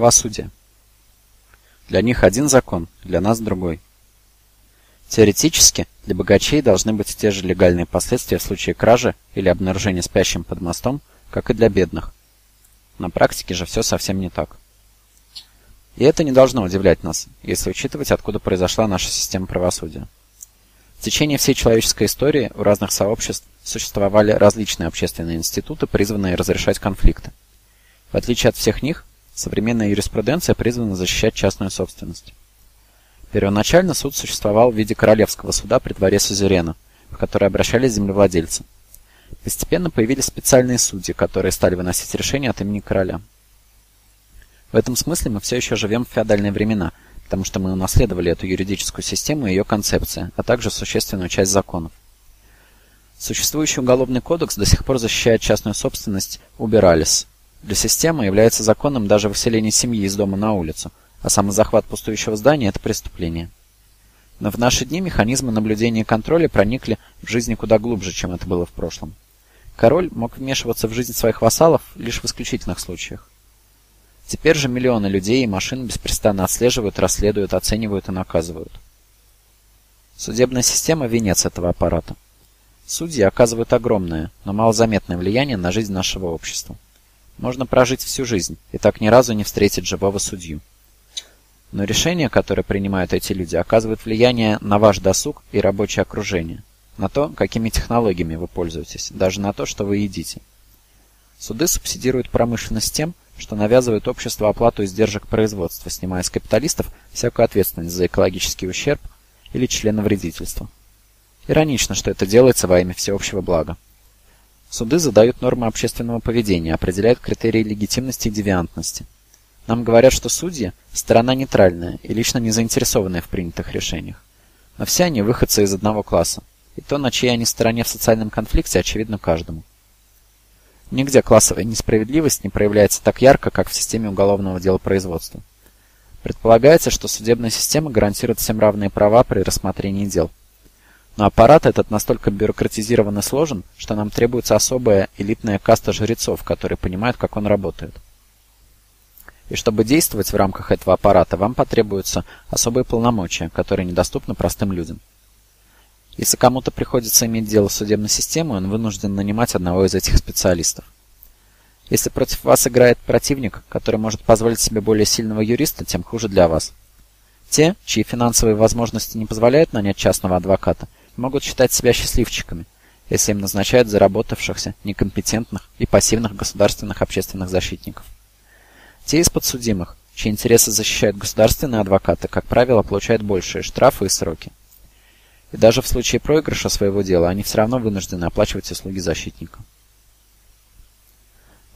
Правосудие. Для них один закон, для нас другой. Теоретически, для богачей должны быть те же легальные последствия в случае кражи или обнаружения спящим под мостом, как и для бедных. На практике же все совсем не так. И это не должно удивлять нас, если учитывать, откуда произошла наша система правосудия. В течение всей человеческой истории у разных сообществ существовали различные общественные институты, призванные разрешать конфликты. В отличие от всех них, Современная юриспруденция призвана защищать частную собственность. Первоначально суд существовал в виде королевского суда при дворе Сузерена, в который обращались землевладельцы. Постепенно появились специальные судьи, которые стали выносить решения от имени короля. В этом смысле мы все еще живем в феодальные времена, потому что мы унаследовали эту юридическую систему и ее концепции, а также существенную часть законов. Существующий уголовный кодекс до сих пор защищает частную собственность убирались, для системы является законным даже выселение семьи из дома на улицу, а самозахват пустующего здания – это преступление. Но в наши дни механизмы наблюдения и контроля проникли в жизни куда глубже, чем это было в прошлом. Король мог вмешиваться в жизнь своих вассалов лишь в исключительных случаях. Теперь же миллионы людей и машин беспрестанно отслеживают, расследуют, оценивают и наказывают. Судебная система – венец этого аппарата. Судьи оказывают огромное, но малозаметное влияние на жизнь нашего общества. Можно прожить всю жизнь и так ни разу не встретить живого судью. Но решения, которые принимают эти люди, оказывают влияние на ваш досуг и рабочее окружение, на то, какими технологиями вы пользуетесь, даже на то, что вы едите. Суды субсидируют промышленность тем, что навязывают обществу оплату издержек производства, снимая с капиталистов всякую ответственность за экологический ущерб или членовредительство. Иронично, что это делается во имя всеобщего блага. Суды задают нормы общественного поведения, определяют критерии легитимности и девиантности. Нам говорят, что судьи – сторона нейтральная и лично не заинтересованная в принятых решениях. Но все они выходцы из одного класса, и то, на чьей они стороне в социальном конфликте, очевидно каждому. Нигде классовая несправедливость не проявляется так ярко, как в системе уголовного делопроизводства. Предполагается, что судебная система гарантирует всем равные права при рассмотрении дел. Но аппарат этот настолько бюрократизирован и сложен, что нам требуется особая элитная каста жрецов, которые понимают, как он работает. И чтобы действовать в рамках этого аппарата, вам потребуются особые полномочия, которые недоступны простым людям. Если кому-то приходится иметь дело с судебной системой, он вынужден нанимать одного из этих специалистов. Если против вас играет противник, который может позволить себе более сильного юриста, тем хуже для вас. Те, чьи финансовые возможности не позволяют нанять частного адвоката, могут считать себя счастливчиками, если им назначают заработавшихся, некомпетентных и пассивных государственных общественных защитников. Те из подсудимых, чьи интересы защищают государственные адвокаты, как правило, получают большие штрафы и сроки. И даже в случае проигрыша своего дела они все равно вынуждены оплачивать услуги защитника.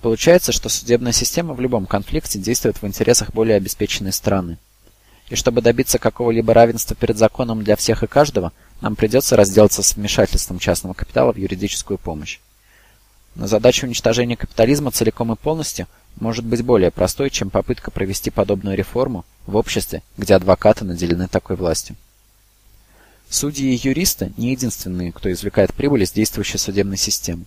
Получается, что судебная система в любом конфликте действует в интересах более обеспеченной страны. И чтобы добиться какого-либо равенства перед законом для всех и каждого, нам придется разделаться с вмешательством частного капитала в юридическую помощь. Но задача уничтожения капитализма целиком и полностью может быть более простой, чем попытка провести подобную реформу в обществе, где адвокаты наделены такой властью. Судьи и юристы не единственные, кто извлекает прибыль из действующей судебной системы.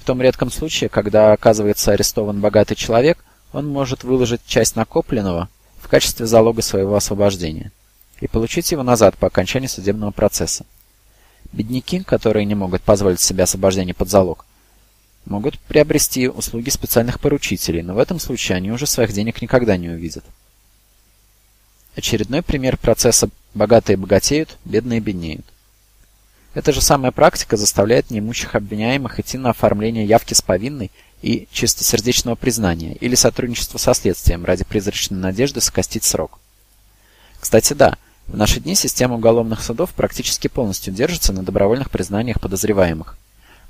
В том редком случае, когда оказывается арестован богатый человек, он может выложить часть накопленного в качестве залога своего освобождения и получить его назад по окончании судебного процесса. Бедняки, которые не могут позволить себе освобождение под залог, могут приобрести услуги специальных поручителей, но в этом случае они уже своих денег никогда не увидят. Очередной пример процесса «богатые богатеют, бедные беднеют». Эта же самая практика заставляет неимущих обвиняемых идти на оформление явки с повинной и чистосердечного признания или сотрудничества со следствием ради призрачной надежды скостить срок. Кстати, да, в наши дни система уголовных судов практически полностью держится на добровольных признаниях подозреваемых.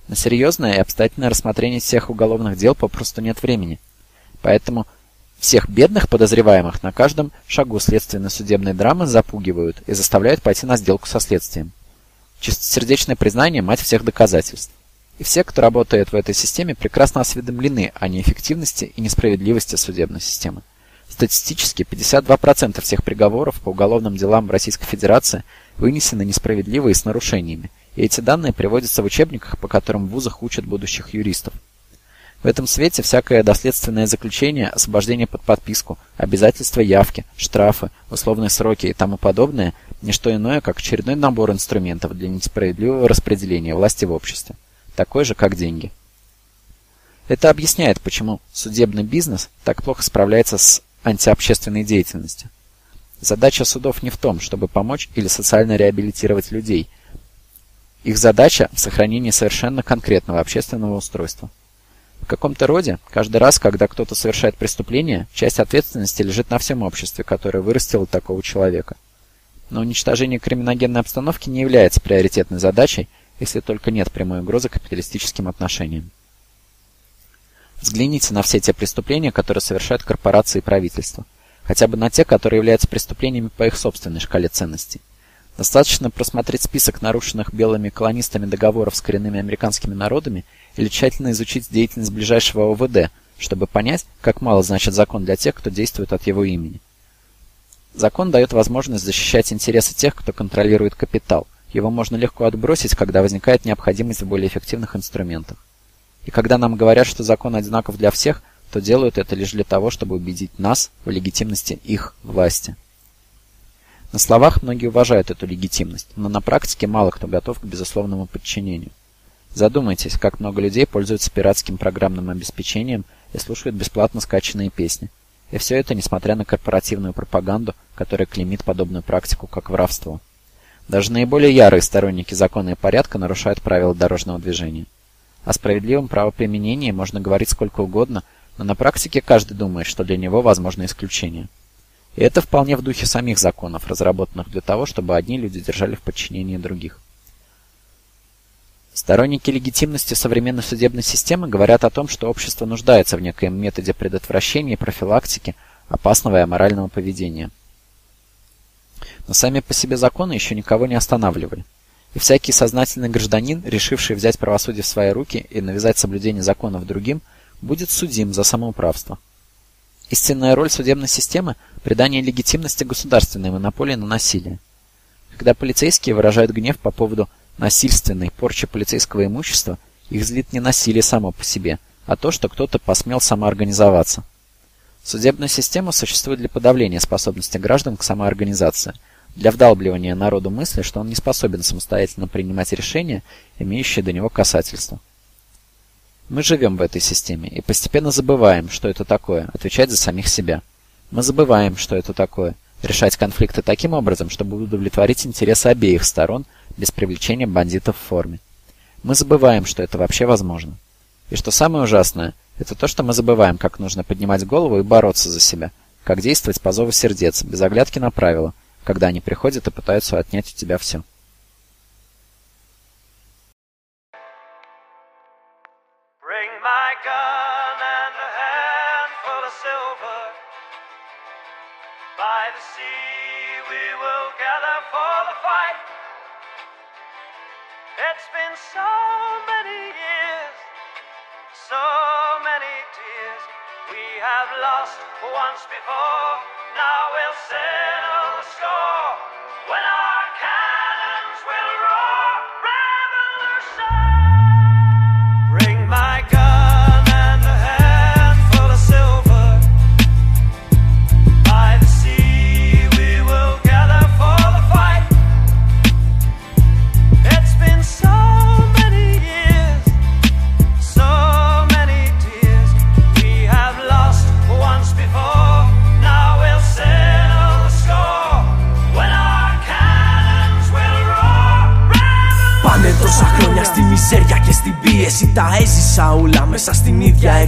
На серьезное и обстоятельное рассмотрение всех уголовных дел попросту нет времени. Поэтому всех бедных подозреваемых на каждом шагу следственно-судебной драмы запугивают и заставляют пойти на сделку со следствием. Чистосердечное признание – мать всех доказательств. И все, кто работает в этой системе, прекрасно осведомлены о неэффективности и несправедливости судебной системы. Статистически 52% всех приговоров по уголовным делам Российской Федерации вынесены несправедливо и с нарушениями, и эти данные приводятся в учебниках, по которым в вузах учат будущих юристов. В этом свете всякое доследственное заключение, освобождение под подписку, обязательства явки, штрафы, условные сроки и тому подобное – не что иное, как очередной набор инструментов для несправедливого распределения власти в обществе, такой же, как деньги. Это объясняет, почему судебный бизнес так плохо справляется с антиобщественной деятельностью. Задача судов не в том, чтобы помочь или социально реабилитировать людей. Их задача – в сохранении совершенно конкретного общественного устройства. В каком-то роде, каждый раз, когда кто-то совершает преступление, часть ответственности лежит на всем обществе, которое вырастило такого человека. Но уничтожение криминогенной обстановки не является приоритетной задачей, если только нет прямой угрозы капиталистическим отношениям. Взгляните на все те преступления, которые совершают корпорации и правительства. Хотя бы на те, которые являются преступлениями по их собственной шкале ценностей. Достаточно просмотреть список нарушенных белыми колонистами договоров с коренными американскими народами или тщательно изучить деятельность ближайшего ОВД, чтобы понять, как мало значит закон для тех, кто действует от его имени. Закон дает возможность защищать интересы тех, кто контролирует капитал. Его можно легко отбросить, когда возникает необходимость в более эффективных инструментах. И когда нам говорят, что закон одинаков для всех, то делают это лишь для того, чтобы убедить нас в легитимности их власти. На словах многие уважают эту легитимность, но на практике мало кто готов к безусловному подчинению. Задумайтесь, как много людей пользуются пиратским программным обеспечением и слушают бесплатно скачанные песни. И все это несмотря на корпоративную пропаганду, которая клеймит подобную практику как воровство. Даже наиболее ярые сторонники закона и порядка нарушают правила дорожного движения. О справедливом правоприменении можно говорить сколько угодно, но на практике каждый думает, что для него возможно исключение. И это вполне в духе самих законов, разработанных для того, чтобы одни люди держали в подчинении других. Сторонники легитимности современной судебной системы говорят о том, что общество нуждается в некоем методе предотвращения и профилактики опасного и аморального поведения. Но сами по себе законы еще никого не останавливали. И всякий сознательный гражданин, решивший взять правосудие в свои руки и навязать соблюдение законов другим, будет судим за самоуправство. Истинная роль судебной системы – придание легитимности государственной монополии на насилие. Когда полицейские выражают гнев по поводу насильственной порчи полицейского имущества, их злит не насилие само по себе, а то, что кто-то посмел самоорганизоваться. Судебная система существует для подавления способности граждан к самоорганизации, для вдалбливания народу мысли, что он не способен самостоятельно принимать решения, имеющие до него касательство. Мы живем в этой системе и постепенно забываем, что это такое, отвечать за самих себя. Мы забываем, что это такое, решать конфликты таким образом, чтобы удовлетворить интересы обеих сторон без привлечения бандитов в форме. Мы забываем, что это вообще возможно. И что самое ужасное, это то, что мы забываем, как нужно поднимать голову и бороться за себя, как действовать по зову сердец, без оглядки на правила, когда они приходят и пытаются отнять у тебя все. Lost once before, now we'll settle the score. When our cannons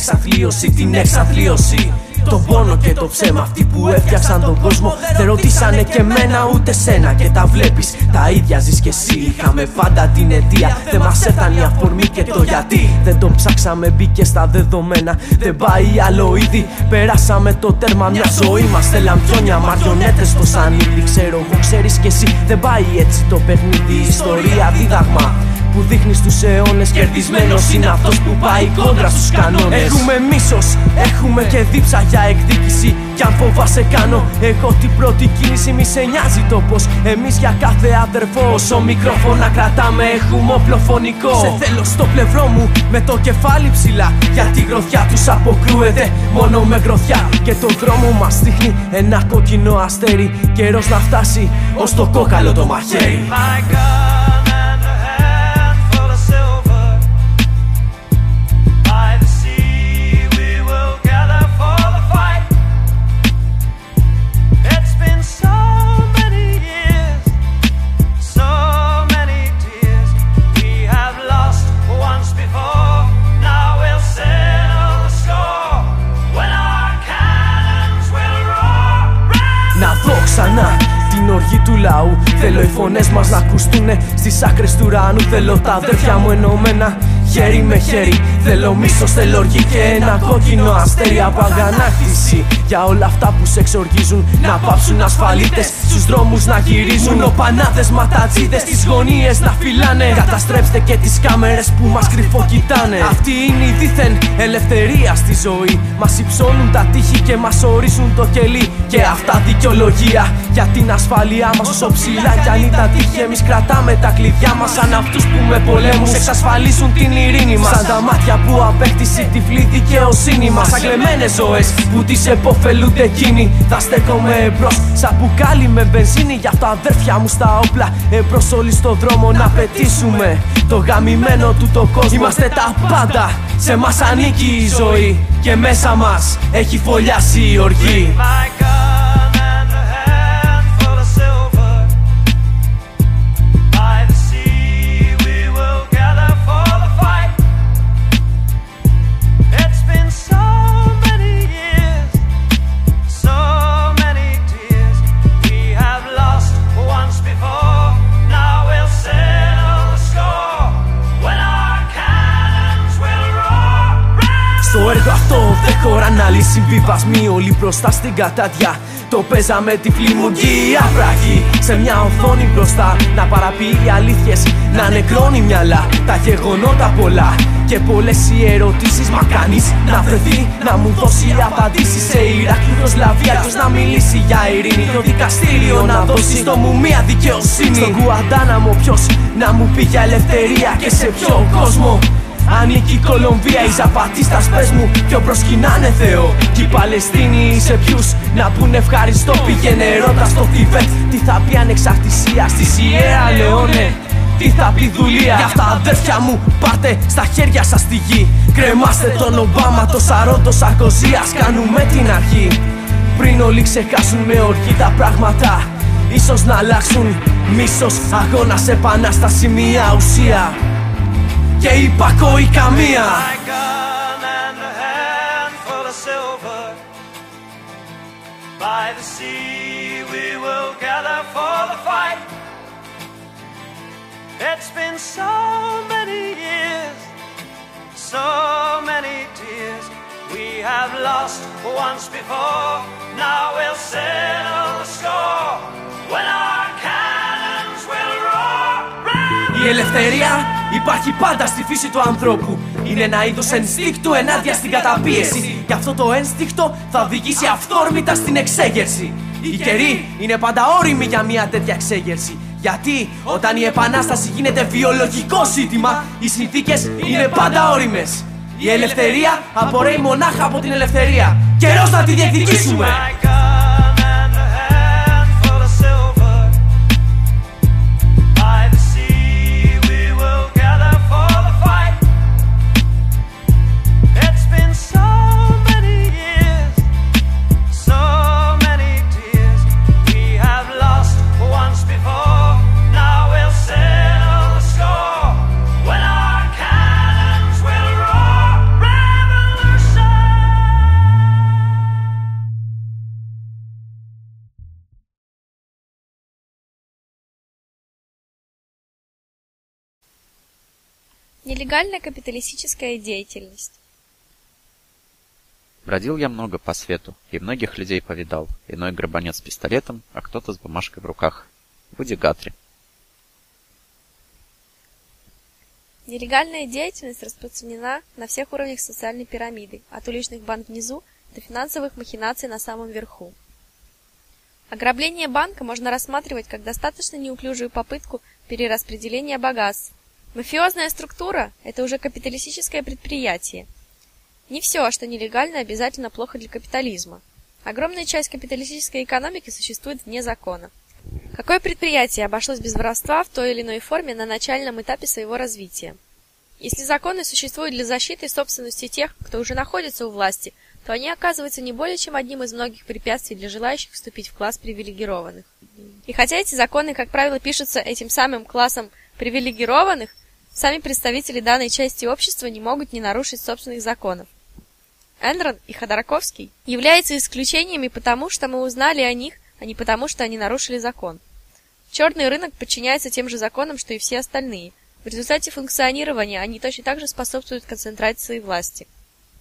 εξαθλίωση Την εξαθλίωση. Τον πόνο και το ψέμα Αυτοί που έφτιαξαν τον κόσμο Δεν ρωτήσανε και μένα ούτε σένα. Και τα βλέπεις τα ίδια ζεις και εσύ. Είχαμε πάντα την αιτία Δεν μας έφτανε η αφορμή και το γιατί. Δεν τον ψάξαμε μπήκε στα δεδομένα Δεν πάει άλλο ήδη Περάσαμε το τέρμα μια ζωή μας λαμπιόνια μαριονέτες στο σανίδι. Ξέρω εγώ ξέρεις και εσύ Δεν πάει έτσι το παιχνίδι. Ιστορία δίδαγμα που δείχνεις στους αιώνες. Κερδισμένος είναι αυτός που πάει κόντρα στους κανόνες. Έχουμε μίσος, έχουμε και δίψα για εκδίκηση. Κι αν φοβάσαι κάνω εγώ την πρώτη κίνηση. Μη σε νοιάζει το πως εμείς για κάθε αδερφό. Όσο μικρόφωνα κρατάμε έχουμε όπλο φωνικό. Σε θέλω στο πλευρό μου με το κεφάλι ψηλά. Γιατί η γροθιά τους αποκρούεται μόνο με γροθιά. Και το δρόμο μας δείχνει ένα κόκκινο αστέρι. Καιρός να φτάσει ως το κόκαλο το μαχαίρι. My gun Στις άκρες του ουρανού Θέλω τα αδέρφια μου ενωμένα. Χέρι με χέρι Θέλω μίσος, θέλω οργή και ένα κόκκινο αστέρι από αγανάκτηση. Για όλα αυτά που σε εξοργίζουν Να πάψουν ασφαλίτες Στους δρόμους να γυρίζουν. Οπανάδες ματατζίδες Τις γωνίες να φυλάνε. Καταστρέψτε και τις κάμερες που μας κρυφοκοιτάνε. Αυτή είναι η δίθεν ελευθερία στη ζωή. Μας υψώνουν τα τείχη και μας ορίζουν το κελί. Και αυτά δικαιολογία για την ασφάλειά μας. Όσο ψηλά κι αν ήταν τύχη εμείς κρατάμε τα κλειδιά μας. Σαν αυτούς που με πολέμους εξασφαλίζουν την ειρήνη μας. Σαν τα μάτια που απέκτησε η τυφλή δικαιοσύνη μας. Σαν κλεμμένες ζωές που τις εποφελούνται εκείνοι. Θα στέκομαι εμπρός σαν μπουκάλι με μπενζίνη Για τα αδέρφια μου στα όπλα. Εμπρός όλοι στο δρόμο να πετήσουμε. Το γαμημένο του το κόσμο. Είμαστε τα πάντα, σε μας ανήκει η ζωή. Και μέσα μας έχει φωλιάσει η οργή Συμβιβασμοί όλοι μπροστά στην κατάδια Το παίζαμε τη φλιμουργία βράχη Σε μια οθόνη μπροστά Να παραποιεί αλήθειες Να νεκρώνει μυαλά Τα γεγονότα πολλά και πολλές οι ερωτήσεις μα κάνεις να βρεθεί να μου δώσει απαντήσεις σε Ηράκλειο Λαβία. Ποιο να μιλήσει για ειρήνη. Το δικαστήριο να δώσει στο μου μία δικαιοσύνη. Στον Κουαντάναμο ποιος να μου πει για ελευθερία και σε ποιο κόσμο. Ανήκει η Κολομβία, οι Ζαπατίστας πες μου Ποιο προσκυνάνε Θεό. Κι οι Παλαιστίνοι σε ποιους να πούνε ευχαριστώ Πήγαινε ρώτα στο Θιβέτ Τι θα πει ανεξαρτησία στη Σιέρα Λεόνε; Τι θα πει δουλεία; Για αυτά αδέρφια μου πάρτε στα χέρια σας τη γη. Κρεμάστε τον Ομπάμα, το Σαρό, το Σαρκοζίας Κάνουμε την αρχή. Πριν όλοι ξεχάσουν με οργή τα πράγματα Ίσως να αλλάξουν. Μίσος Αγώνας επανάσταση μια ουσία Και υπακοή καμία By the sea we will gather for the fight It's been so many years, so many tears. We have lost once before, now we'll settle the score when our cannons will roar. Η ελευθερία υπάρχει πάντα στη φύση του ανθρώπου. Είναι ένα είδος ενστίκτου ενάντια στην καταπίεση. Και αυτό το ένστικτο θα οδηγήσει αυθόρμητα στην εξέγερση. Οι καιροί είναι πάντα όριμοι για μια τέτοια εξέγερση. Γιατί όταν η επανάσταση γίνεται βιολογικό ζήτημα, οι συνθήκες είναι πάντα όριμες. Η ελευθερία απορρέει μονάχα από την ελευθερία. Καιρός να τη διεκδικήσουμε! Нелегальная капиталистическая деятельность. Бродил я много по свету, и многих людей повидал. Иной грабанет с пистолетом, а кто-то с бумажкой в руках. Вуди Гатри. Нелегальная деятельность распространена на всех уровнях социальной пирамиды, от уличных банд внизу до финансовых махинаций на самом верху. Ограбление банка можно рассматривать как достаточно неуклюжую попытку перераспределения богатств, Мафиозная структура – это уже капиталистическое предприятие. Не все, что нелегально, обязательно плохо для капитализма. Огромная часть капиталистической экономики существует вне закона. Какое предприятие обошлось без воровства в той или иной форме на начальном этапе своего развития? Если законы существуют для защиты собственности тех, кто уже находится у власти, то они оказываются не более чем одним из многих препятствий для желающих вступить в класс привилегированных. И хотя эти законы, как правило, пишутся этим самым классом привилегированных, Сами представители данной части общества не могут не нарушить собственных законов. Энрон и Ходорковский являются исключениями потому, что мы узнали о них, а не потому, что они нарушили закон. Черный рынок подчиняется тем же законам, что и все остальные. В результате функционирования они точно так же способствуют концентрации власти.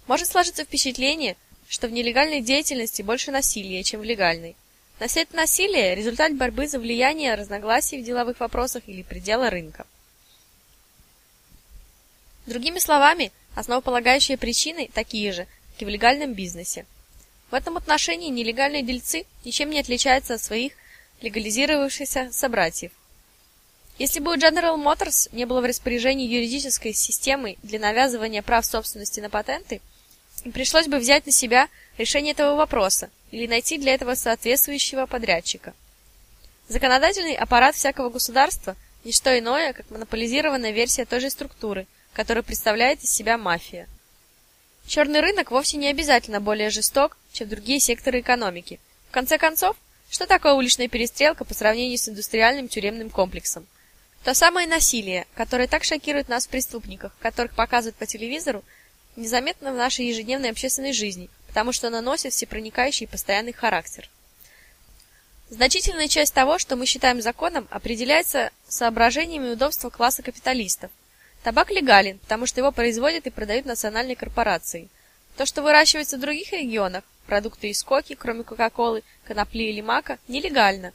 Может сложиться впечатление, что в нелегальной деятельности больше насилия, чем в легальной. Но все это насилие – результат борьбы за влияние, разногласий в деловых вопросах или предела рынка. Другими словами, основополагающие причины такие же, как и в легальном бизнесе. В этом отношении нелегальные дельцы ничем не отличаются от своих легализировавшихся собратьев. Если бы у General Motors не было в распоряжении юридической системы для навязывания прав собственности на патенты, пришлось бы взять на себя решение этого вопроса или найти для этого соответствующего подрядчика. Законодательный аппарат всякого государства – не что иное, как монополизированная версия той же структуры, который представляет из себя мафия. Черный рынок вовсе не обязательно более жесток, чем другие секторы экономики. В конце концов, что такое уличная перестрелка по сравнению с индустриальным тюремным комплексом? То самое насилие, которое так шокирует нас в преступниках, которых показывают по телевизору, незаметно в нашей ежедневной общественной жизни, потому что оно носит всепроникающий и постоянный характер. Значительная часть того, что мы считаем законом, определяется соображениями удобства класса капиталистов – Табак легален, потому что его производят и продают национальные корпорации. То, что выращивается в других регионах, продукты из коки, кроме кока-колы, конопли или мака, нелегально.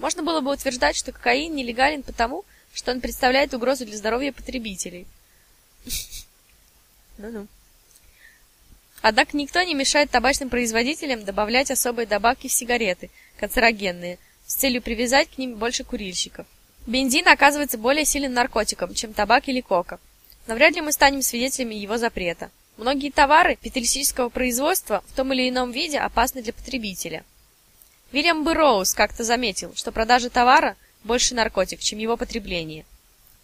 Можно было бы утверждать, что кокаин нелегален потому, что он представляет угрозу для здоровья потребителей. Ну-ну. Однако никто не мешает табачным производителям добавлять особые добавки в сигареты, канцерогенные, с целью привязать к ним больше курильщиков. Бензин оказывается более сильным наркотиком, чем табак или кока. Но вряд ли мы станем свидетелями его запрета. Многие товары капиталистического производства в том или ином виде опасны для потребителя. Вильям Бэрроуз как-то заметил, что продажа товара больше наркотик, чем его потребление.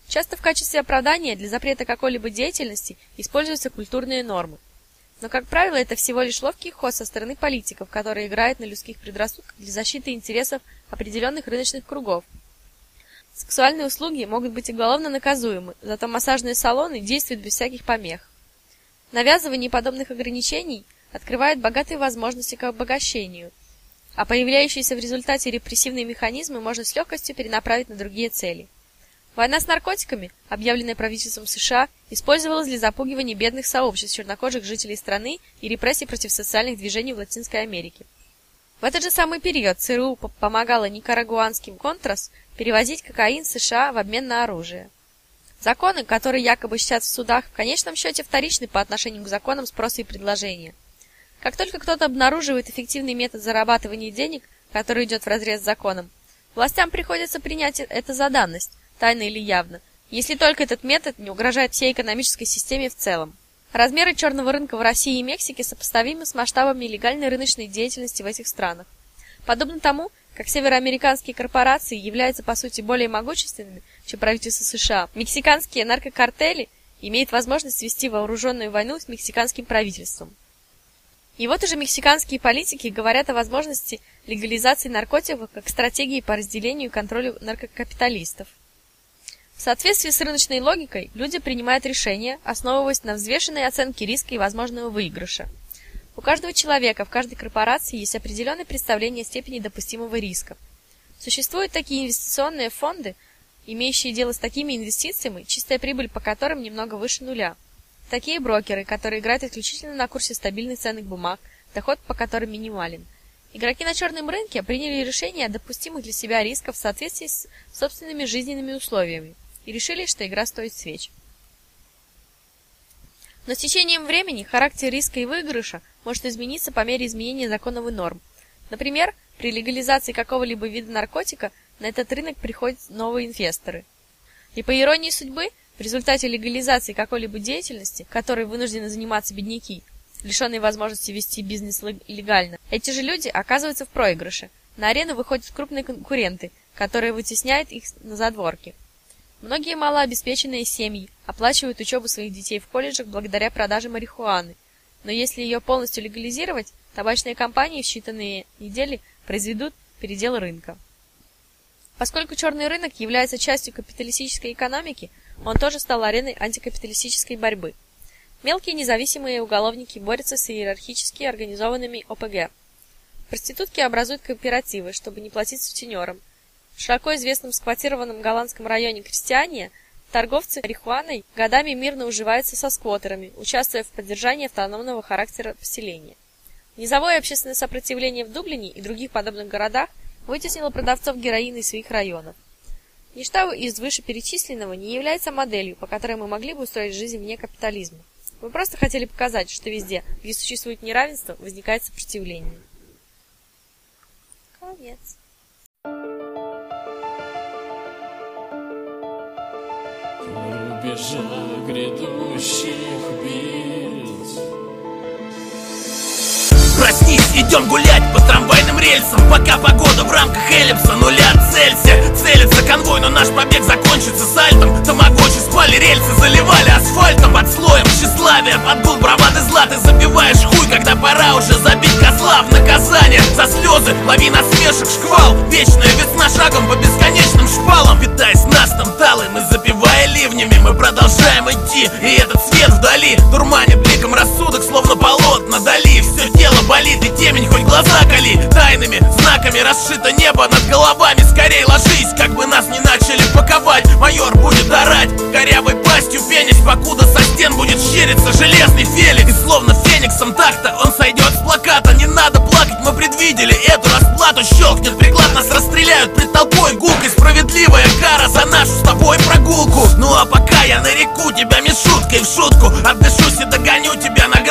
Часто в качестве оправдания для запрета какой-либо деятельности используются культурные нормы. Но, как правило, это всего лишь ловкий ход со стороны политиков, которые играют на людских предрассудках для защиты интересов определенных рыночных кругов. Сексуальные услуги могут быть уголовно наказуемы, зато массажные салоны действуют без всяких помех. Навязывание подобных ограничений открывает богатые возможности к обогащению, а появляющиеся в результате репрессивные механизмы можно с легкостью перенаправить на другие цели. Война с наркотиками, объявленная правительством США, использовалась для запугивания бедных сообществ чернокожих жителей страны и репрессий против социальных движений в Латинской Америке. В этот же самый период ЦРУ помогала никарагуанским контрас перевозить кокаин в США в обмен на оружие. Законы, которые якобы сейчас в судах, в конечном счете вторичны по отношению к законам спроса и предложения. Как только кто-то обнаруживает эффективный метод зарабатывания денег, который идет вразрез с законом, властям приходится принять это за данность, тайно или явно, если только этот метод не угрожает всей экономической системе в целом. Размеры черного рынка в России и Мексике сопоставимы с масштабами легальной рыночной деятельности в этих странах. Подобно тому, как североамериканские корпорации являются по сути более могущественными, чем правительство США, мексиканские наркокартели имеют возможность вести вооруженную войну с мексиканским правительством. И вот уже мексиканские политики говорят о возможности легализации наркотиков как стратегии по разделению и контролю наркокапиталистов. В соответствии с рыночной логикой, люди принимают решения, основываясь на взвешенной оценке риска и возможного выигрыша. У каждого человека в каждой корпорации есть определенное представление о степени допустимого риска. Существуют такие инвестиционные фонды, имеющие дело с такими инвестициями, чистая прибыль по которым немного выше нуля. Такие брокеры, которые играют исключительно на курсе стабильных ценных бумаг, доход по которым минимален. Игроки на черном рынке приняли решение о допустимых для себя рисках в соответствии с собственными жизненными условиями и решили, что игра стоит свеч. Но с течением времени характер риска и выигрыша может измениться по мере изменения законов и норм. Например, при легализации какого-либо вида наркотика на этот рынок приходят новые инвесторы. И по иронии судьбы, в результате легализации какой-либо деятельности, которой вынуждены заниматься бедняки, лишенные возможности вести бизнес легально, эти же люди оказываются в проигрыше. На арену выходят крупные конкуренты, которые вытесняют их на задворки. Многие малообеспеченные семьи оплачивают учебу своих детей в колледжах благодаря продаже марихуаны. Но если ее полностью легализировать, табачные компании в считанные недели произведут передел рынка. Поскольку черный рынок является частью капиталистической экономики, он тоже стал ареной антикапиталистической борьбы. Мелкие независимые уголовники борются с иерархически организованными ОПГ. Проститутки образуют кооперативы, чтобы не платить сутенерам – широко известном сквотированном голландском районе Крестьяне торговцы марихуаной годами мирно уживаются со сквотерами, участвуя в поддержании автономного характера поселения. Низовое общественное сопротивление в Дублине и других подобных городах вытеснило продавцов героина из своих районов. Ничто из вышеперечисленного не является моделью, по которой мы могли бы устроить жизнь вне капитализма. Мы просто хотели показать, что везде, где существует неравенство, возникает сопротивление. Конец. Рубежа грядущих бед. Идем гулять по трамвайным рельсам. Пока погода в рамках эллипса нуля Целься, целится конвой, но наш побег закончится сальтом. Тамагочи спали рельсы, заливали асфальтом. Под слоем тщеславия, подгул бравады зла. Ты забиваешь хуй, когда пора уже забить козла. В наказание за слезы, лови насмешек, шквал. Вечная весна шагом по бесконечным шпалам. Питаясь настом талым и запивая ливнями. Мы продолжаем идти, и этот свет вдали. Дурманит бликом рассудок, словно словно Все тело болит и темень, хоть глаза кали. Тайными знаками расшито небо над головами Скорей ложись, как бы нас не начали паковать Майор будет орать, корявой пастью пенись Покуда со стен будет щериться железный фелик. И словно фениксом так-то он сойдет с плаката. Не надо плакать, мы предвидели эту расплату. Щелкнет приклад, нас расстреляют пред толпой. Гук и справедливая кара за нашу с тобой прогулку. Ну а пока я нареку тебя мешуткой в шутку Отдышусь и догоню тебя на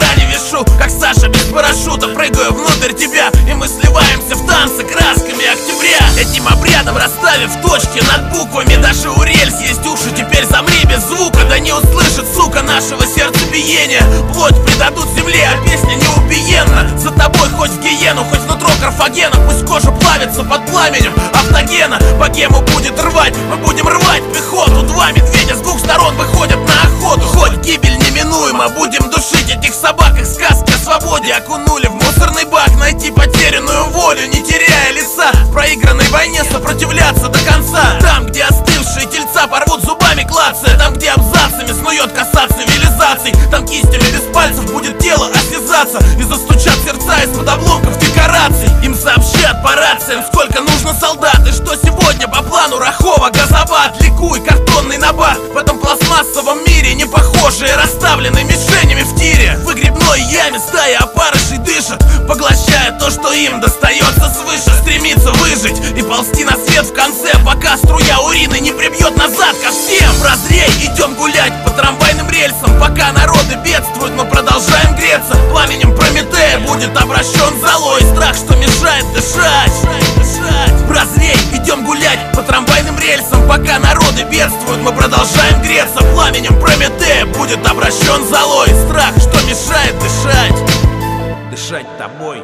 как Саша без парашюта Прыгаю внутрь тебя И мы сливаемся в танцы красками октября. Этим обрядом расставив точки над буквами Даже у рельс есть уши, теперь замри без звука Да не услышит, сука, нашего сердцебиения. Плоть предадут земле, а песня неубиенна. За тобой хоть в гиену, хоть внутро карфагена. Пусть кожа плавится под пламенем автогена. Богему будет рвать, мы будем рвать. Пехоту Два медведя с двух сторон выходят на охоту. Хоть гибель неминуема, будем душить этих собак Их сказки о свободе окунули в мусорный бак. Найти потерянную волю, не теряя леса В проигранной войне сопротивляться до конца. Там, где остывшие тельца порвут зубами клацая Там, где абзацами снует коса цивилизаций. Там кистями без пальцев будет тело осязаться. И застучат сердца из-под обломков декораций. Им сообщат по рациям, сколько нужно солдат. И что сегодня по плану Рахова? Газоват Ликуй, картонный набат. В этом пластмассовом мире не похожие Расставлены мишенями в тире. В выгребной яме стая опарышей дышат Поглощая то, что им достается свыше. Стремится выжить и ползти на свет в конце Пока струя урины не прибьет будет обращен золой Страх, что мешает дышать Дышать тобой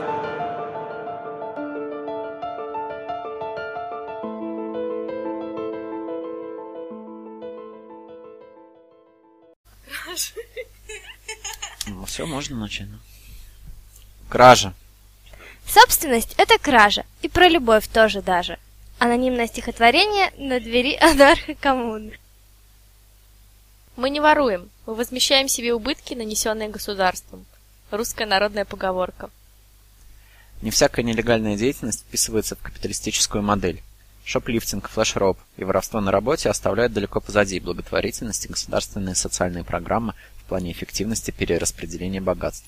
Ну, все, можно начать. ну. Кража. Собственность – это кража, и про любовь тоже даже. Анонимное стихотворение на двери анархо коммуны. Мы не воруем, мы возмещаем себе убытки, нанесенные государством. Русская народная поговорка. Не всякая нелегальная деятельность вписывается в капиталистическую модель. Шоплифтинг, флешроб и воровство на работе оставляют далеко позади благотворительность и государственные социальные программы в плане эффективности перераспределения богатств.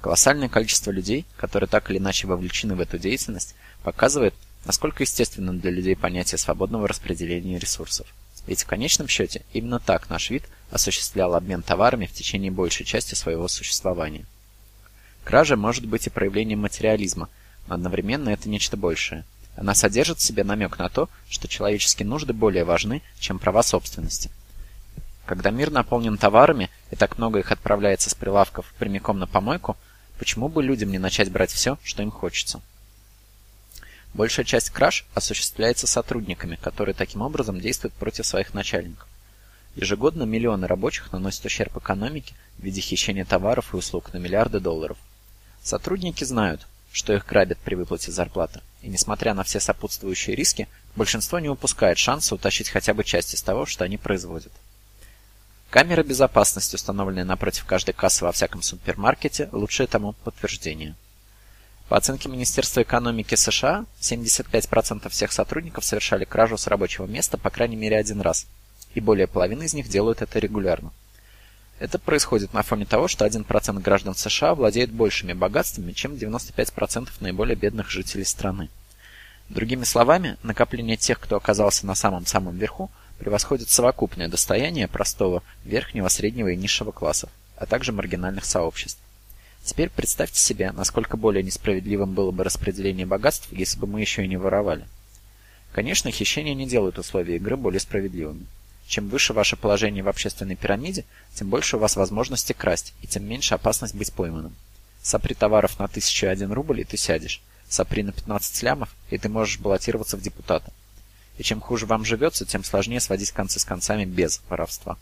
Колоссальное количество людей, которые так или иначе вовлечены в эту деятельность, показывает, насколько естественно для людей понятие свободного распределения ресурсов. Ведь в конечном счете именно так наш вид осуществлял обмен товарами в течение большей части своего существования. Кража может быть и проявлением материализма, но одновременно это нечто большее. Она содержит в себе намек на то, что человеческие нужды более важны, чем права собственности. Когда мир наполнен товарами, и так много их отправляется с прилавков прямиком на помойку, почему бы людям не начать брать все, что им хочется? Большая часть краж осуществляется сотрудниками, которые таким образом действуют против своих начальников. Ежегодно миллионы рабочих наносят ущерб экономике в виде хищения товаров и услуг на миллиарды долларов. Сотрудники знают, что их грабят при выплате зарплаты, и несмотря на все сопутствующие риски, большинство не упускает шанса утащить хотя бы часть из того, что они производят. Камеры безопасности, установленные напротив каждой кассы во всяком супермаркете, лучшее тому подтверждение. По оценке Министерства экономики США, 75% всех сотрудников совершали кражу с рабочего места по крайней мере один раз, и более половины из них делают это регулярно. Это происходит на фоне того, что 1% граждан США владеет большими богатствами, чем 95% наиболее бедных жителей страны. Другими словами, накопление тех, кто оказался на самом-самом верху, превосходит совокупное достояние простого, верхнего, среднего и низшего классов, а также маргинальных сообществ. Теперь представьте себе, насколько более несправедливым было бы распределение богатств, если бы мы еще и не воровали. Конечно, хищения не делают условия игры более справедливыми. Чем выше ваше положение в общественной пирамиде, тем больше у вас возможности красть, и тем меньше опасность быть пойманным. Сопри товаров на 1001 рубль, и ты сядешь. Сопри на 15 лямов, и ты можешь баллотироваться в депутаты. И чем хуже вам живется, тем сложнее сводить концы с концами без воровства.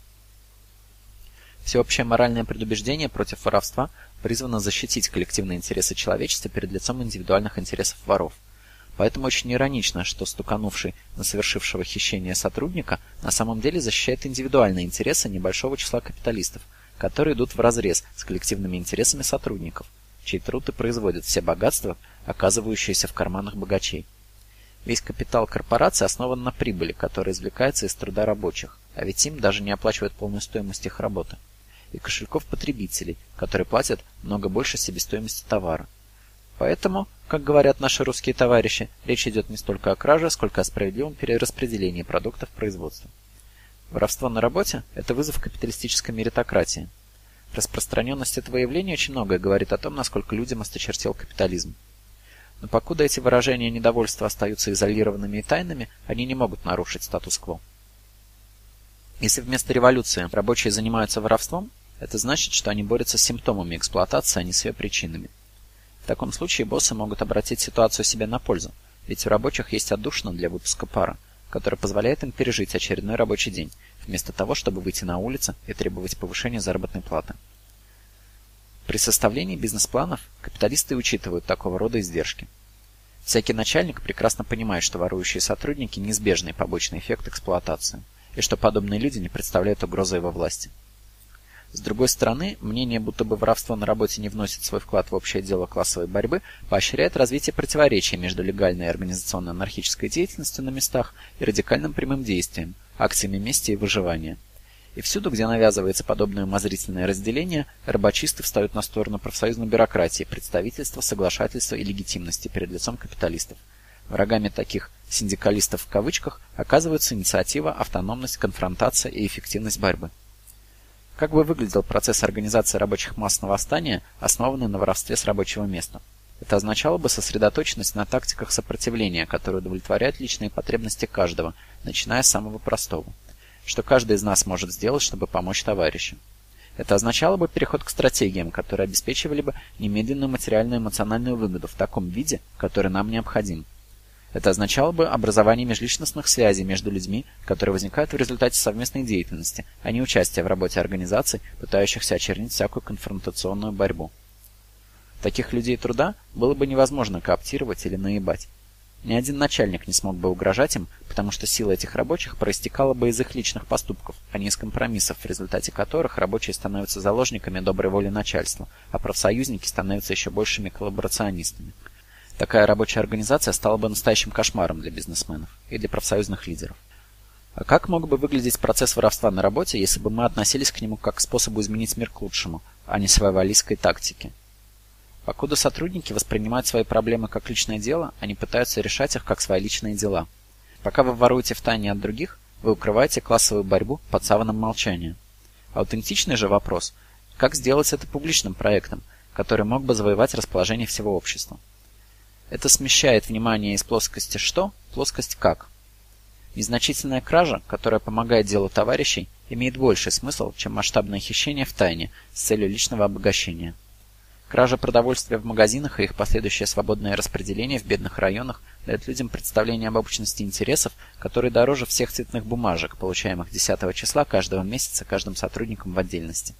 Всеобщее моральное предубеждение против воровства призвано защитить коллективные интересы человечества перед лицом индивидуальных интересов воров. Поэтому очень иронично, что стуканувший на совершившего хищение сотрудника на самом деле защищает индивидуальные интересы небольшого числа капиталистов, которые идут вразрез с коллективными интересами сотрудников, чей труд и производит все богатства, оказывающиеся в карманах богачей. Весь капитал корпорации основан на прибыли, которая извлекается из труда рабочих, а ведь им даже не оплачивают полную стоимость их работы. И кошельков потребителей, которые платят много больше себестоимости товара. Поэтому Как говорят наши русские товарищи, речь идет не столько о краже, сколько о справедливом перераспределении продуктов производства. Воровство на работе – это вызов капиталистической меритократии. Распространенность этого явления очень многое говорит о том, насколько людям осточертел капитализм. Но покуда эти выражения недовольства остаются изолированными и тайными, они не могут нарушить статус-кво. Если вместо революции рабочие занимаются воровством, это значит, что они борются с симптомами эксплуатации, а не с ее причинами. В таком случае боссы могут обратить ситуацию себе на пользу, ведь у рабочих есть отдушина для выпуска пара, которая позволяет им пережить очередной рабочий день, вместо того, чтобы выйти на улицу и требовать повышения заработной платы. При составлении бизнес-планов капиталисты учитывают такого рода издержки. Всякий начальник прекрасно понимает, что ворующие сотрудники – неизбежный побочный эффект эксплуатации, и что подобные люди не представляют угрозы его власти. С другой стороны, мнение, будто бы воровство на работе не вносит свой вклад в общее дело классовой борьбы, поощряет развитие противоречия между легальной и организационно-анархической деятельностью на местах и радикальным прямым действием, акциями мести и выживания. И всюду, где навязывается подобное умозрительное разделение, рабочисты встают на сторону профсоюзной бюрократии, представительства, соглашательства и легитимности перед лицом капиталистов. Врагами таких «синдикалистов» в кавычках оказываются инициатива, автономность, конфронтация и эффективность борьбы. Как бы выглядел процесс организации рабочих масс на восстания, основанный на воровстве с рабочего места? Это означало бы сосредоточенность на тактиках сопротивления, которые удовлетворяют личные потребности каждого, начиная с самого простого – что каждый из нас может сделать, чтобы помочь товарищу. Это означало бы переход к стратегиям, которые обеспечивали бы немедленную материальную и эмоциональную выгоду в таком виде, который нам необходим. Это означало бы образование межличностных связей между людьми, которые возникают в результате совместной деятельности, а не участия в работе организаций, пытающихся очернить всякую конфронтационную борьбу. Таких людей труда было бы невозможно кооптировать или наебать. Ни один начальник не смог бы угрожать им, потому что сила этих рабочих проистекала бы из их личных поступков, а не из компромиссов, в результате которых рабочие становятся заложниками доброй воли начальства, а профсоюзники становятся еще большими коллаборационистами. Такая рабочая организация стала бы настоящим кошмаром для бизнесменов и для профсоюзных лидеров. А как мог бы выглядеть процесс воровства на работе, если бы мы относились к нему как к способу изменить мир к лучшему, а не своеволистской тактике? Покуда сотрудники воспринимают свои проблемы как личное дело, они пытаются решать их как свои личные дела. Пока вы воруете в тайне от других, вы укрываете классовую борьбу под саваном молчания. Аутентичный же вопрос – как сделать это публичным проектом, который мог бы завоевать расположение всего общества? Это смещает внимание из плоскости «что» в плоскость «как». Незначительная кража, которая помогает делу товарищей, имеет больший смысл, чем масштабное хищение в тайне с целью личного обогащения. Кража продовольствия в магазинах и их последующее свободное распределение в бедных районах дает людям представление об обычности интересов, которые дороже всех цветных бумажек, получаемых 10 числа каждого месяца каждым сотрудником в отдельности.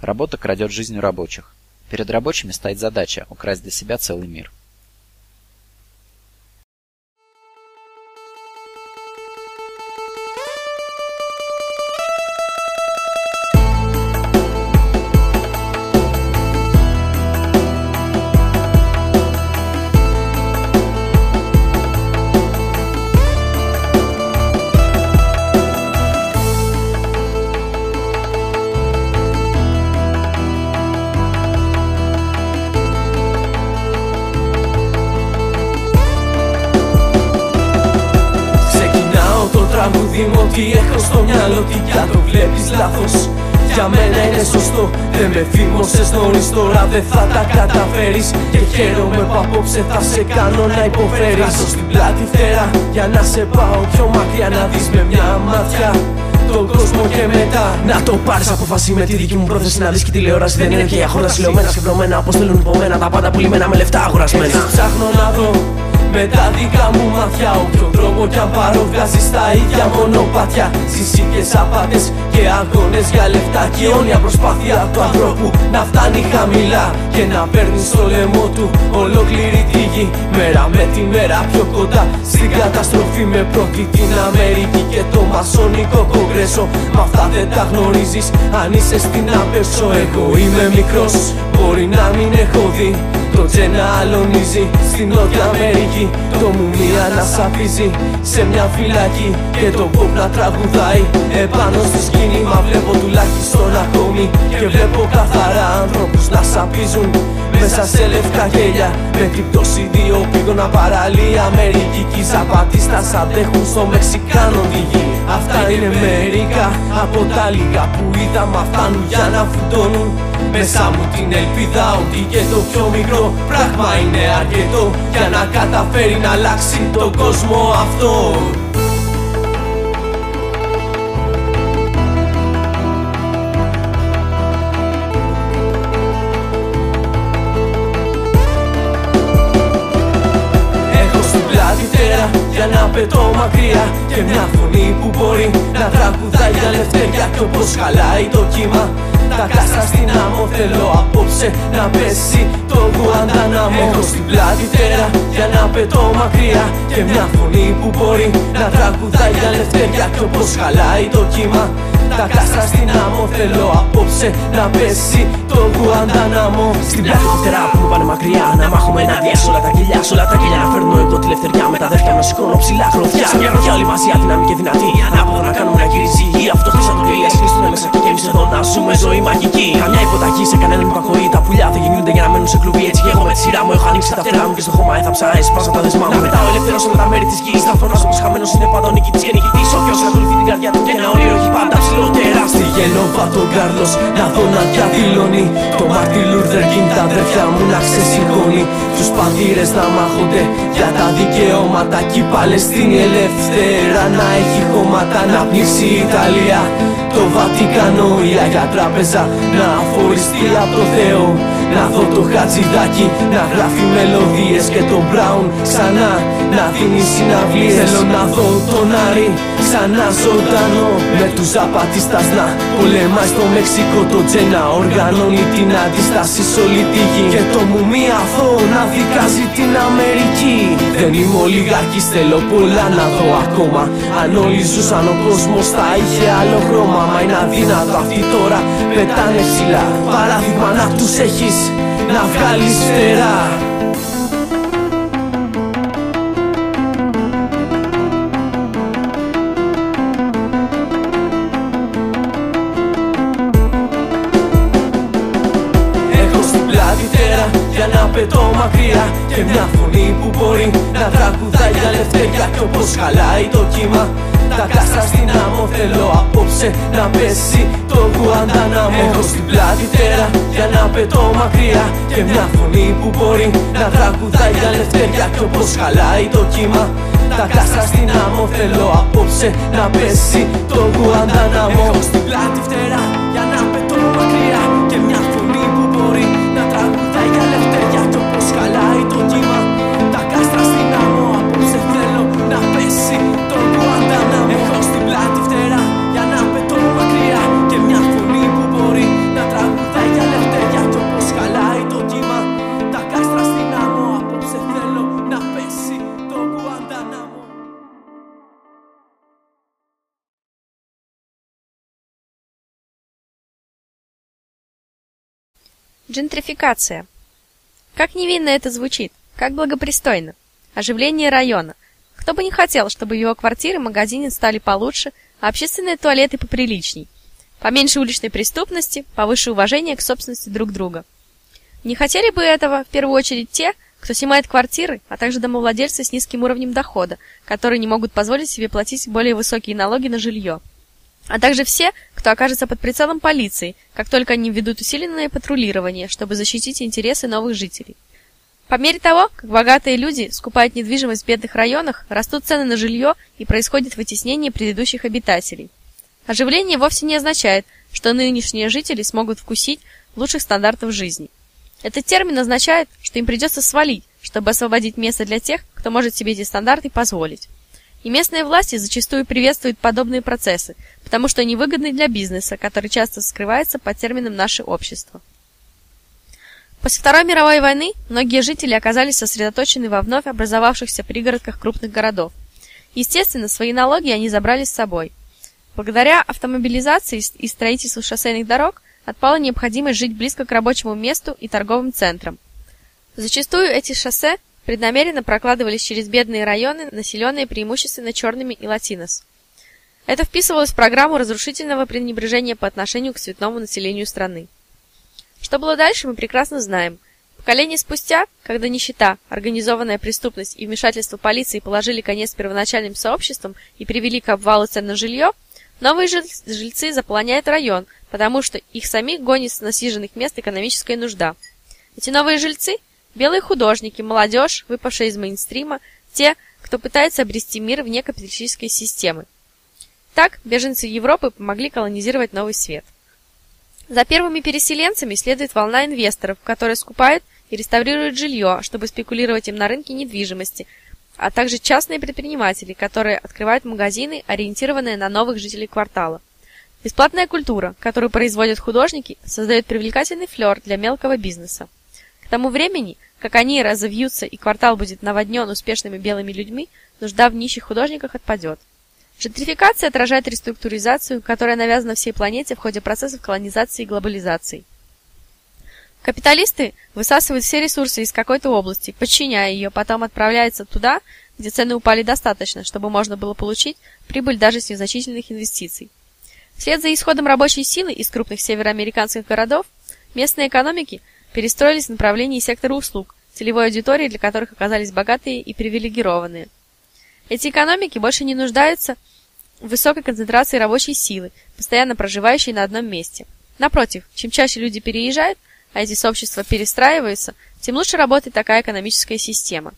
Работа крадет жизнь у рабочих. Перед рабочими стоит задача украсть для себя целый мир. Να το πάρεις αποφασί με τη δική μου πρόθεση Να δεις και τηλεόραση. Δεν είναι και για χώρα συλλογμένα Σκεφτρωμένα όπως θέλουν υπομένα Τα πάντα πουλημένα με λεφτά αγορασμένα. Ψάχνω να δω με τα δικά μου μάτια Όποιο τρόπο κι αν πάρω βγάζει στα ίδια μονοπάτια. Συσίκες απάτες και αγώνες για λεφτά Και αιώνια προσπάθεια του ανθρώπου να φτάνει χαμηλά Και να παίρνει στο λαιμό του ολόκληρη τη γη. Μέρα με τη μέρα πιο κοντά στην καταστροφή Με πρώτη την Αμερική και το μασονικό κογκρέσο. Μα αυτά δεν τα γνωρίζεις αν είσαι στην απέσω. Εγώ είμαι μικρός, μπορεί να μην έχω δει το τζένα αλωνίζει Στην Νότια Αμερική. Το μουμία να σαπίζει Σε μια φυλακή και το pop να τραγουδάει. Επάνω στη σκηνή μα βλέπω τουλάχιστον ακόμη. Και βλέπω καθαρά ανθρώπους να σαπίζουν μέσα σε λευκά γέλια. Με την πτώση δύο πήγωνα παραλία Αμερικική ζαπατίστας αντέχουν στο Μεξικάνο τη γη Αυτά είναι μερικά από τα λίγα που είδα Μα φτάνουν για να φουντώνουν μέσα μου την ελπίδα ότι και το πιο μικρό πράγμα είναι αρκετό Για να καταφέρει να αλλάξει τον κόσμο αυτό. Για να πετώ μακριά Και μια φωνή που μπορεί να τραγουδάει για λευτεριά Κι όπως χαλάει το κύμα τα κάστρα στην άμμο θέλω απόψε να πέσει. Το Γουαντανάμο Έχω στην πλάτη τέρα για να πετώ μακριά. Και μια φωνή που μπορεί να τραγουδάει για λευτεριά Κι όπως χαλάει το κύμα τα κάστρα στην άμμο θέλω απόψε να πέσει. Το Γουαντανάμο Στην πλάτη φτερά που μου πάνε μακριά Να μάχομαι ενάντια σε όλα τα κελιά Σ' όλα τα κελιά να φέρνω εγώ τη λευτεριά. Με τα αδέρφια να σηκώνω ψηλά χρωδιά Σε μια γροθιά όλοι μαζί αδύναμη και δυνατή. Ανάποδο να κάνουμε να γυρίζει η γη Αυτό χτίσα το κρύλια κλείστουνε μέσα και εμείς εδώ να ζούμε ζωή μαγική. Καμιά υποταγή σε κανέναν υπακοή Τα πουλιά δεν γεννιούνται για να μένουν σε κλουβί Έτσι και εγώ με τη σειρά μου έχω ανοίξει τα φτερά μου Και στο χώμα έθαψα έσπασα τα δεσμά μου Να πετάω ελεύθερο σε όλα τα μέρη της γης. Θα φωνάζω πως χαμένος είναι πάντα ο νικητής και νικητής. Όποιος ακολουθεί την καρδιά του και ένα όνειρο έχει πάντα ψηλότερα. Στη Γενόβα τον Κάρλος να δω να διαδηλώνει. Το Μάρτι Λούρδερ Κιν τα αδέρφια μου να ξεσηκώνει. Τους πατήρες να μάχονται για τα δικαιώματα Κι η Παλαιστίνη ελεύθερα να έχει χώματα Να πνίξει η Ιταλία. Το Βατικανό η Αγία Τράπεζα να αφοριστεί από το Θεό. Να δω το χατζηδάκι να γράφει μελωδίες και τον Μπράουν ξανά να δίνει συναυλίες. Θέλω να δω τον Άρη ξανά ζωντανό Με τους Ζαπατιστάς να πολεμάει στο Μεξικό Το Τζένα οργανώνει την αντιστάση σε όλη τη γη. Και το μουμί αθώο να δικάζει την Αμερική. Δεν είμαι ολιγάρχης θέλω πολλά να δω ακόμα. Αν όλοι ζούσαν ο κόσμος θα είχε άλλο χρώμα. Μα είναι αδύνατο αυτοί τώρα πετάνε ψηλά. Παράδειγμα να τους έχεις να βγάλεις φτερά πετώ μακριά Και μια φωνή που μπορεί να τραγουδάει για λευτεριά Κι όπως χαλάει το κύμα. Τα κάστρα στην άμμο θέλω απόψε να πέσει το Γουαντανάμο Έχω στην πλάτη τέρα για να πετώ μακριά Και μια φωνή που μπορεί να τραγουδάει για λευτεριά Κι όπως χαλάει το κύμα. Τα κάστρα στην άμμο θέλω απόψε να πέσει το Γουαντανάμο Έχω στην πλάτη φτερά Джентрификация. Как невинно это звучит, как благопристойно. Оживление района. Кто бы не хотел, чтобы его квартиры, магазины стали получше, а общественные туалеты поприличней. Поменьше уличной преступности, повыше уважения к собственности друг друга. Не хотели бы этого, в первую очередь, те, кто снимает квартиры, а также домовладельцы с низким уровнем дохода, которые не могут позволить себе платить более высокие налоги на жилье а также все, кто окажется под прицелом полиции, как только они ведут усиленное патрулирование, чтобы защитить интересы новых жителей. По мере того, как богатые люди скупают недвижимость в бедных районах, растут цены на жилье и происходит вытеснение предыдущих обитателей. Оживление вовсе не означает, что нынешние жители смогут вкусить лучших стандартов жизни. Этот термин означает, что им придется свалить, чтобы освободить место для тех, кто может себе эти стандарты позволить. И местные власти зачастую приветствуют подобные процессы, потому что они выгодны для бизнеса, который часто скрывается под термином «наше общество». После Второй мировой войны многие жители оказались сосредоточены во вновь образовавшихся пригородках крупных городов. Естественно, свои налоги они забрали с собой. Благодаря автомобилизации и строительству шоссейных дорог отпала необходимость жить близко к рабочему месту и торговым центрам. Зачастую эти шоссе преднамеренно прокладывались через бедные районы, населенные преимущественно черными и латинос. Это вписывалось в программу разрушительного пренебрежения по отношению к цветному населению страны. Что было дальше, мы прекрасно знаем. Поколение спустя, когда нищета, организованная преступность и вмешательство полиции положили конец первоначальным сообществам и привели к обвалу цен на жилье, новые жильцы заполоняют район, потому что их самих гонит с насиженных мест экономическая нужда. Эти новые жильцы – белые художники, молодежь, выпавшая из мейнстрима, те, кто пытается обрести мир вне капиталистической системы. Так, беженцы Европы помогли колонизировать новый свет. За первыми переселенцами следует волна инвесторов, которые скупают и реставрируют жилье, чтобы спекулировать им на рынке недвижимости, а также частные предприниматели, которые открывают магазины, ориентированные на новых жителей квартала. Бесплатная культура, которую производят художники, создает привлекательный флер для мелкого бизнеса. К тому времени, как они разовьются и квартал будет наводнен успешными белыми людьми, нужда в нищих художниках отпадет. Джентрификация отражает реструктуризацию, которая навязана всей планете в ходе процессов колонизации и глобализации. Капиталисты высасывают все ресурсы из какой-то области, подчиняя ее, потом отправляются туда, где цены упали достаточно, чтобы можно было получить прибыль даже с незначительных инвестиций. Вслед за исходом рабочей силы из крупных североамериканских городов, местные экономики перестроились в направлении сектора услуг, целевой аудиторией для которых оказались богатые и привилегированные. Эти экономики больше не нуждаются в высокой концентрации рабочей силы, постоянно проживающей на одном месте. Напротив, чем чаще люди переезжают, а эти сообщества перестраиваются, тем лучше работает такая экономическая система.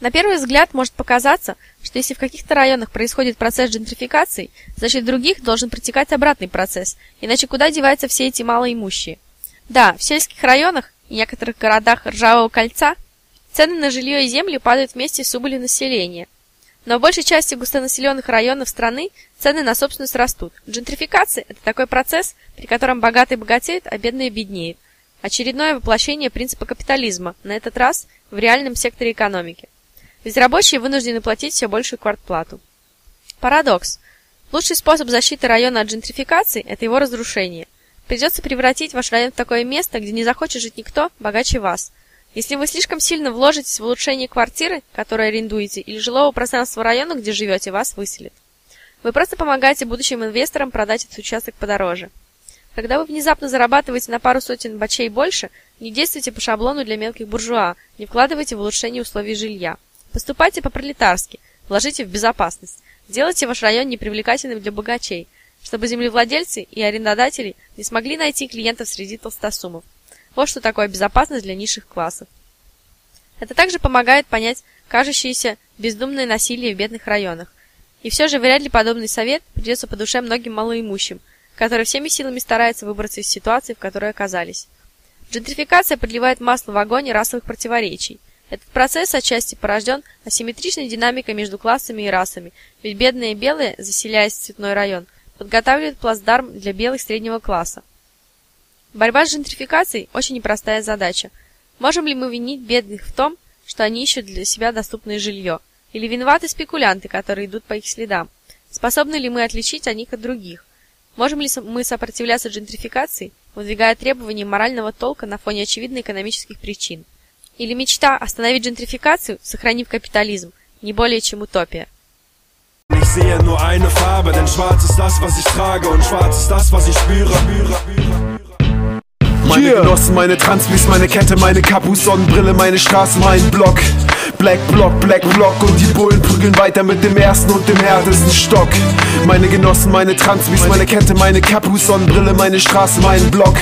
На первый взгляд может показаться, что если в каких-то районах происходит процесс джентрификации, значит в других должен протекать обратный процесс, иначе куда деваются все эти малоимущие? Да, в сельских районах и некоторых городах Ржавого кольца цены на жилье и земли падают вместе с убылью населения. Но в большей части густонаселенных районов страны цены на собственность растут. Джентрификация – это такой процесс, при котором богатые богатеют, а бедные беднеют. Очередное воплощение принципа капитализма, на этот раз в реальном секторе экономики. Ведь рабочие вынуждены платить все большую квартплату. Парадокс. Лучший способ защиты района от джентрификации – это его разрушение. Придется превратить ваш район в такое место, где не захочет жить никто богаче вас. Если вы слишком сильно вложитесь в улучшение квартиры, которую арендуете, или жилого пространства района, где живете, вас выселят. Вы просто помогаете будущим инвесторам продать этот участок подороже. Когда вы внезапно зарабатываете на пару сотен бачей больше, не действуйте по шаблону для мелких буржуа, не вкладывайте в улучшение условий жилья. Поступайте по-пролетарски, вложите в безопасность. Сделайте ваш район непривлекательным для богачей, чтобы землевладельцы и арендодатели не смогли найти клиентов среди толстосумов. Вот что такое безопасность для низших классов. Это также помогает понять кажущееся бездумное насилие в бедных районах. И все же вряд ли подобный совет придется по душе многим малоимущим – которые всеми силами стараются выбраться из ситуации, в которой оказались. Джентрификация подливает масло в огонь расовых противоречий. Этот процесс отчасти порожден асимметричной динамикой между классами и расами, ведь бедные и белые, заселяясь в цветной район, подготавливают плацдарм для белых среднего класса. Борьба с джентрификацией – очень непростая задача. Можем ли мы винить бедных в том, что они ищут для себя доступное жилье? Или виноваты спекулянты, которые идут по их следам? Способны ли мы отличить них от других? Можем ли мы сопротивляться джентрификации, выдвигая требования морального толка на фоне очевидных экономических причин? Или мечта остановить джентрификацию, сохранив капитализм, не более чем утопия? Ich sehe nur eine Farbe, denn schwarz ist das, was ich trage und schwarz ist das, was ich spüre. Meine Genossen, meine Transmis, meine Kette, meine Kapus, Sonnenbrille, meine Straße, mein Block. Black Block, Black Block und die Bullen prügeln weiter mit dem ersten und dem härtesten Stock. Meine Genossen, meine Transmis, meine Kette, meine Kapus, Sonnenbrille, meine Straße, mein Block.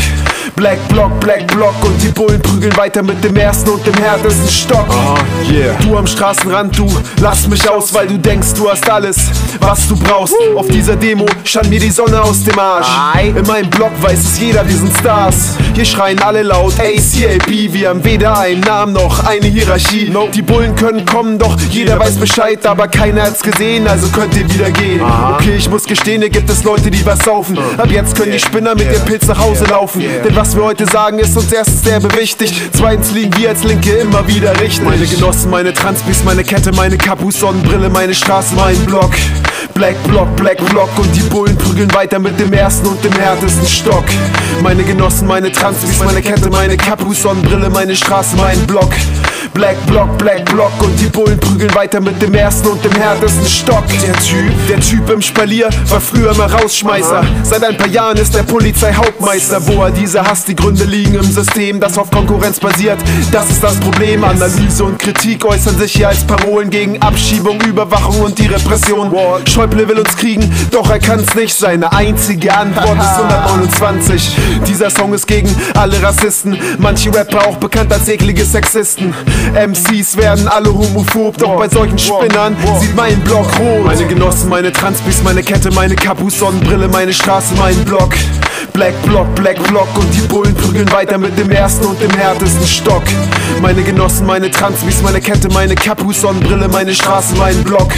Black Block, Black Block und die Bullen prügeln weiter mit dem ersten und dem härtesten Stock. Uh, yeah. Du am Straßenrand, du lass mich aus, weil du denkst, du hast alles, was du brauchst. Uh. Auf dieser Demo scheint mir die Sonne aus dem Arsch. Aye. In meinem Block weiß es jeder, wir sind Stars. Hier schreien alle laut ACAB, wir haben weder einen Namen noch eine Hierarchie. No. Die Bullen können kommen, doch jeder weiß Bescheid, aber keiner hat's gesehen, also könnt ihr wieder gehen. Aha. Okay, ich muss gestehen, hier gibt es Leute, die was saufen. Ab jetzt können die Spinner mit dem Pilz nach Hause laufen. Denn was wir heute sagen, ist uns erstens derbe wichtig. Zweitens liegen wir als Linke immer wieder richtig. Meine Genossen, meine Transpis, meine Kette, meine Kapus, Sonnenbrille, meine Straße, mein Block. Black Block, Black Block und die Bullen prügeln weiter mit dem ersten und dem härtesten Stock. Meine Genossen, meine Transpis, Transvis, meine Kette, meine Kapus, Sonnenbrille, meine Straße, mein Block. Black Block, Black Block und die Bullen prügeln weiter mit dem ersten und dem härtesten Stock. Der Typ, der Typ im Spalier war früher immer Rausschmeißer. Seit ein paar Jahren ist der Polizeihauptmeister. Wo er diese hasst, die Gründe liegen im System, das auf Konkurrenz basiert. Das ist das Problem. Analyse und Kritik äußern sich hier als Parolen gegen Abschiebung, Überwachung und die Repression. Schäuble will uns kriegen, doch er kann's nicht. Seine einzige Antwort ist 129. Dieser Song ist gegen alle Rassisten. Manche Rapper auch bekannt als eklige Sexisten. MCs werden alle homophob, doch bei solchen Spinnern sieht mein Block rot. Meine Genossen, meine Transbis, meine Kette, meine Kapus, Sonnenbrille, meine Straße, mein Block. Black Block, Black Block und die Bullen prügeln weiter mit dem ersten und dem härtesten Stock. Meine Genossen, meine Transbis, meine Kette, meine Kapus, Sonnenbrille, meine Straße, mein Block.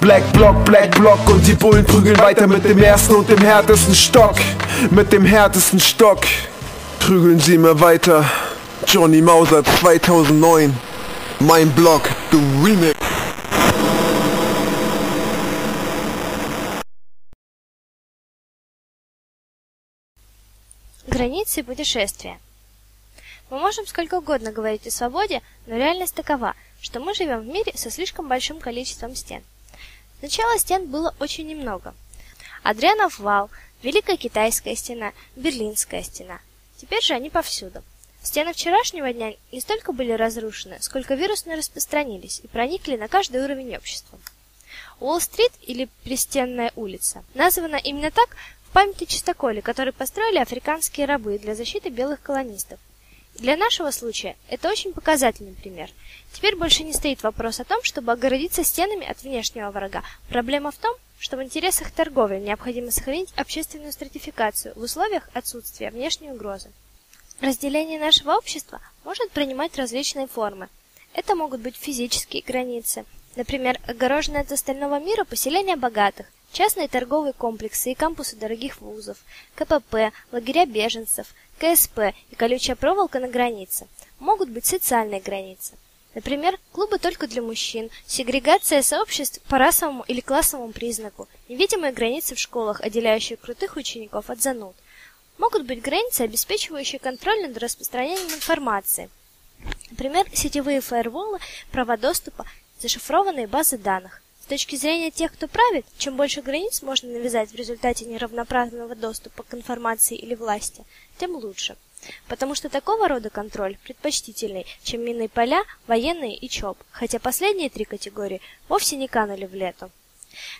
Black Block, Black Block und die Bullen prügeln weiter mit dem ersten und dem härtesten Stock. Mit dem härtesten Stock. Prügeln sie immer weiter. Johnny Mauser 2009. Mein Block, the Remix. Границы путешествия. Мы можем сколько угодно говорить о свободе, но реальность такова, что мы живем в мире со слишком большим количеством стен. Сначала стен было очень немного. Адрианов вал, Великая Китайская стена, Берлинская стена. Теперь же они повсюду. Стены вчерашнего дня не столько были разрушены, сколько вирусно распространились и проникли на каждый уровень общества. Уолл-стрит или Пристенная улица названа именно так в память о чистоколе, который построили африканские рабы для защиты белых колонистов. Для нашего случая это очень показательный пример. Теперь больше не стоит вопрос о том, чтобы огородиться стенами от внешнего врага. Проблема в том, что в интересах торговли необходимо сохранить общественную стратификацию в условиях отсутствия внешней угрозы. Разделение нашего общества может принимать различные формы. Это могут быть физические границы, например, огороженные от остального мира поселения богатых, частные торговые комплексы и кампусы дорогих вузов, КПП, лагеря беженцев, КСП и колючая проволока на границе. Могут быть социальные границы. Например, клубы только для мужчин, сегрегация сообществ по расовому или классовому признаку, невидимые границы в школах, отделяющие крутых учеников от зануд – Могут быть границы, обеспечивающие контроль над распространением информации. Например, сетевые фаерволы, права доступа, зашифрованные базы данных. Точки зрения тех, кто правит, чем больше границ можно навязать в результате неравноправного доступа к информации или власти, тем лучше. Потому что такого рода контроль предпочтительный, чем минные поля, военные и ЧОП, хотя последние три категории вовсе не канули в лету.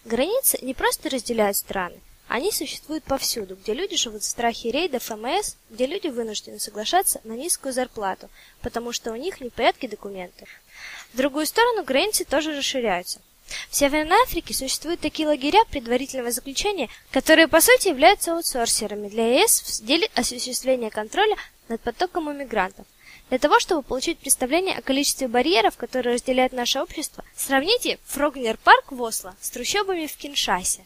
Границы не просто разделяют страны, они существуют повсюду, где люди живут в страхе рейдов МС, где люди вынуждены соглашаться на низкую зарплату, потому что у них не в порядке документы. В другую сторону границы тоже расширяются. В Северной Африке существуют такие лагеря предварительного заключения, которые по сути являются аутсорсерами для ЕС в деле осуществления контроля над потоком иммигрантов. Для того, чтобы получить представление о количестве барьеров, которые разделяют наше общество, сравните Фрогнер парк в Осло с трущобами в Киншасе.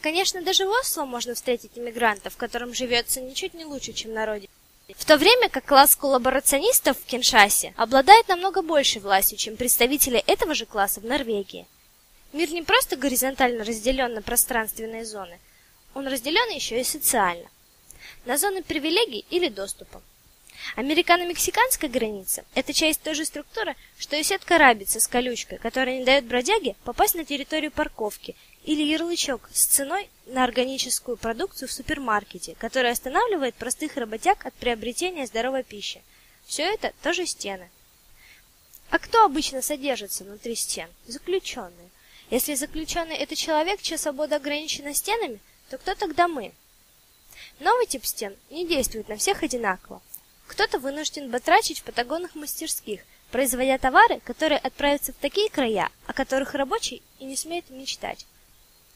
Конечно, даже в Осло можно встретить иммигрантов, которым живется ничуть не лучше, чем на родине. В то время как класс коллаборационистов в Киншасе обладает намного большей властью, чем представители этого же класса в Норвегии. Мир не просто горизонтально разделен на пространственные зоны, он разделен еще и социально, на зоны привилегий или доступа. Американо-мексиканская граница – это часть той же структуры, что и сетка рабица с колючкой, которая не дает бродяге попасть на территорию парковки или ярлычок с ценой на органическую продукцию в супермаркете, который останавливает простых работяг от приобретения здоровой пищи. Все это тоже стены. А кто обычно содержится внутри стен? Заключенные. Если заключенный – это человек, чья свобода ограничена стенами, то кто тогда мы? Новый тип стен не действует на всех одинаково. Кто-то вынужден батрачить в патагонных мастерских, производя товары, которые отправятся в такие края, о которых рабочий и не смеет мечтать.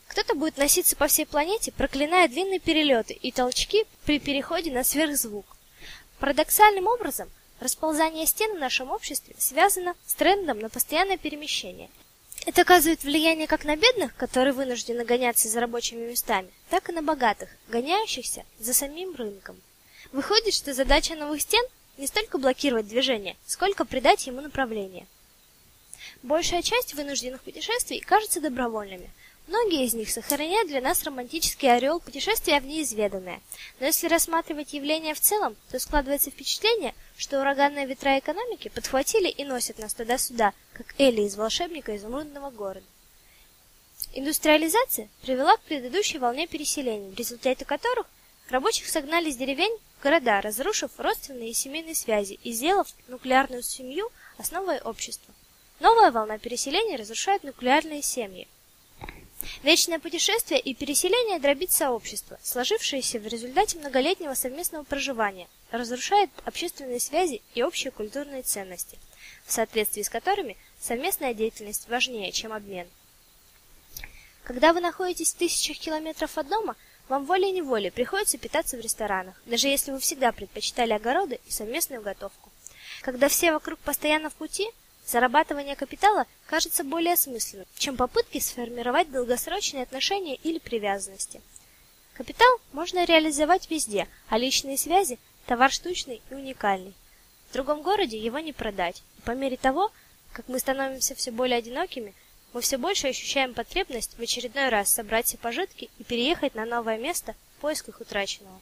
Кто-то будет носиться по всей планете, проклиная длинные перелеты и толчки при переходе на сверхзвук. Парадоксальным образом, расползание стен в нашем обществе связано с трендом на постоянное перемещение. Это оказывает влияние как на бедных, которые вынуждены гоняться за рабочими местами, так и на богатых, гоняющихся за самим рынком. Выходит, что задача новых стен не столько блокировать движение, сколько придать ему направление. Большая часть вынужденных путешествий кажется добровольными – Многие из них сохраняют для нас романтический ореол путешествия в неизведанное. Но если рассматривать явление в целом, то складывается впечатление, что ураганные ветра экономики подхватили и носят нас туда-сюда, как Элли из волшебника изумрудного города. Индустриализация привела к предыдущей волне переселений, в результате которых рабочих согнали с деревень в города, разрушив родственные и семейные связи и сделав нуклеарную семью основой общества. Новая волна переселений разрушает нуклеарные семьи. Вечное путешествие и переселение дробит сообщество, сложившееся в результате многолетнего совместного проживания, разрушает общественные связи и общие культурные ценности, в соответствии с которыми совместная деятельность важнее, чем обмен. Когда вы находитесь в тысячах километров от дома, вам волей-неволей приходится питаться в ресторанах, даже если вы всегда предпочитали огороды и совместную готовку. Когда все вокруг постоянно в пути, Зарабатывание капитала кажется более осмысленным, чем попытки сформировать долгосрочные отношения или привязанности. Капитал можно реализовать везде, а личные связи товар штучный и уникальный. В другом городе его не продать. И по мере того, как мы становимся все более одинокими, мы все больше ощущаем потребность в очередной раз собрать все пожитки и переехать на новое место в поисках утраченного.